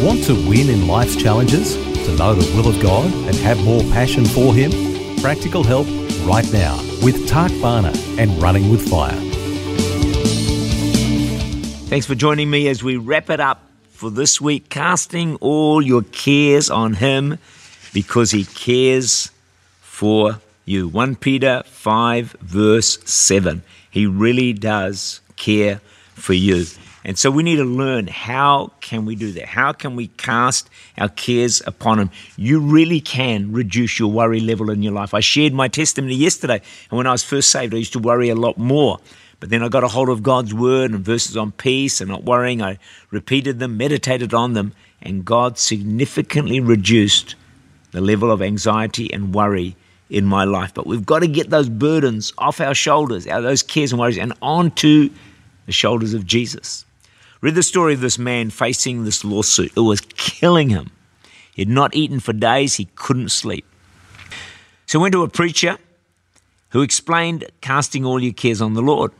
Want to win in life's challenges? To know the will of God and have more passion for Him? Practical help right now with Tak Bhana and Running with Fire. Thanks for joining me as we wrap it up for this week, casting all your cares on Him because He cares for you. 1 Peter 5, verse 7. He really does care for you. And so we need to learn how can we do that? How can we cast our cares upon him? You really can reduce your worry level in your life. I shared my testimony yesterday, and when I was first saved, I used to worry a lot more. But then I got a hold of God's word and verses on peace and not worrying. I repeated them, meditated on them, and God significantly reduced the level of anxiety and worry in my life. But we've got to get those burdens off our shoulders, those cares and worries, and onto the shoulders of Jesus. Read the story of this man facing this lawsuit. It was killing him. He had not eaten for days, he couldn't sleep. So he went to a preacher who explained casting all your cares on the Lord.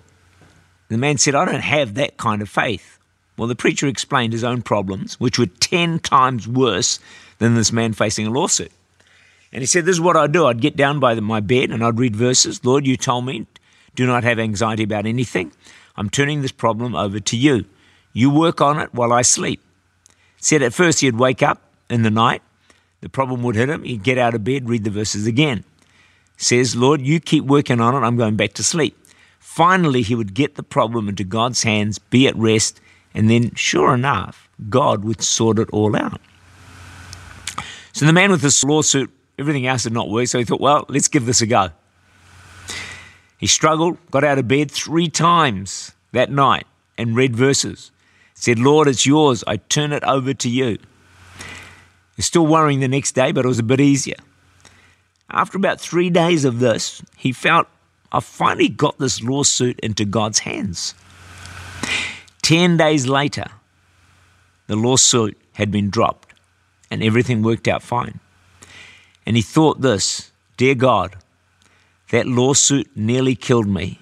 The man said, I don't have that kind of faith. Well, the preacher explained his own problems, which were 10 times worse than this man facing a lawsuit. And he said, This is what I'd do. I'd get down by my bed and I'd read verses. Lord, you told me, do not have anxiety about anything. I'm turning this problem over to you. You work on it while I sleep. Said at first he'd wake up in the night, the problem would hit him, he'd get out of bed, read the verses again. Says, Lord, you keep working on it, I'm going back to sleep. Finally, he would get the problem into God's hands, be at rest, and then, sure enough, God would sort it all out. So the man with this lawsuit, everything else had not worked, so he thought, well, let's give this a go. He struggled, got out of bed three times that night, and read verses said, Lord, it's yours. I turn it over to you. He's still worrying the next day, but it was a bit easier. After about three days of this, he felt, I finally got this lawsuit into God's hands. Ten days later, the lawsuit had been dropped and everything worked out fine. And he thought this Dear God, that lawsuit nearly killed me.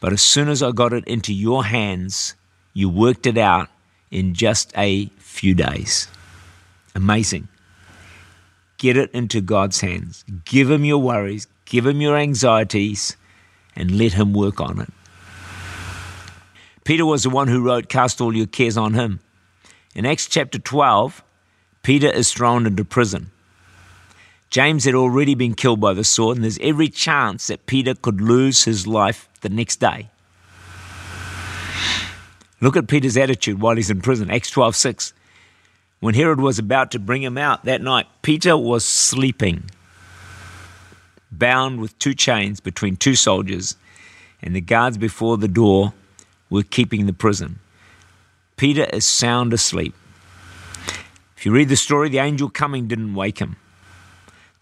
But as soon as I got it into your hands, you worked it out in just a few days. Amazing. Get it into God's hands. Give Him your worries, give Him your anxieties, and let Him work on it. Peter was the one who wrote, Cast all your cares on Him. In Acts chapter 12, Peter is thrown into prison. James had already been killed by the sword, and there's every chance that Peter could lose his life the next day. Look at Peter's attitude while he's in prison. Acts 12 6. When Herod was about to bring him out that night, Peter was sleeping, bound with two chains between two soldiers, and the guards before the door were keeping the prison. Peter is sound asleep. If you read the story, the angel coming didn't wake him.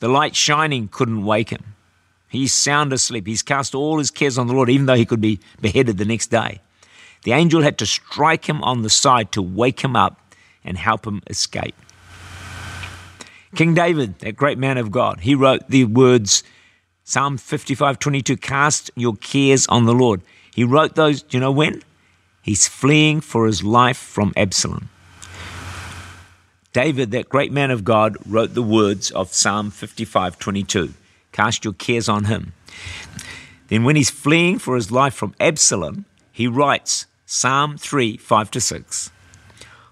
The light shining couldn't wake him. He's sound asleep. He's cast all his cares on the Lord, even though he could be beheaded the next day. The angel had to strike him on the side to wake him up and help him escape. King David, that great man of God, he wrote the words Psalm 55 22, cast your cares on the Lord. He wrote those, do you know when? He's fleeing for his life from Absalom. David, that great man of God, wrote the words of Psalm 55 22, cast your cares on him. Then, when he's fleeing for his life from Absalom, he writes Psalm 3 5 to 6.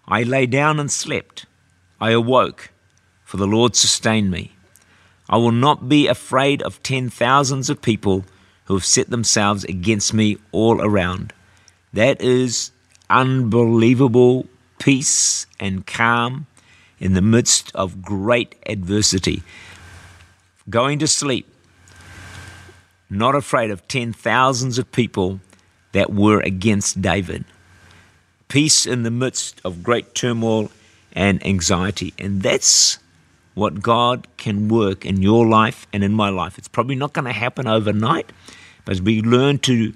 I lay down and slept. I awoke, for the Lord sustained me. I will not be afraid of ten thousands of people who have set themselves against me all around. That is unbelievable peace and calm in the midst of great adversity. Going to sleep, not afraid of ten thousands of people that were against David. peace in the midst of great turmoil and anxiety. And that's what God can work in your life and in my life. It's probably not going to happen overnight, but as we learn to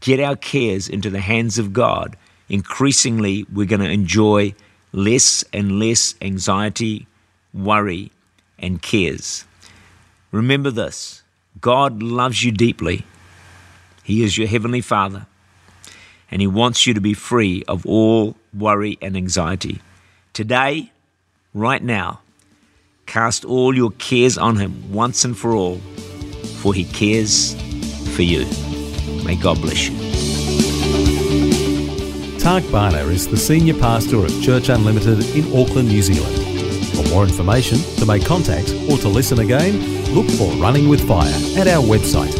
get our cares into the hands of God, increasingly we're going to enjoy less and less anxiety, worry, and cares. Remember this God loves you deeply. He is your Heavenly Father, and He wants you to be free of all worry and anxiety. Today, right now, cast all your cares on Him once and for all, for He cares for you. May God bless you. Tak Bhana is the Senior Pastor of Church Unlimited in Auckland, New Zealand. For more information, to make contact, or to listen again, look for Running with Fire at our website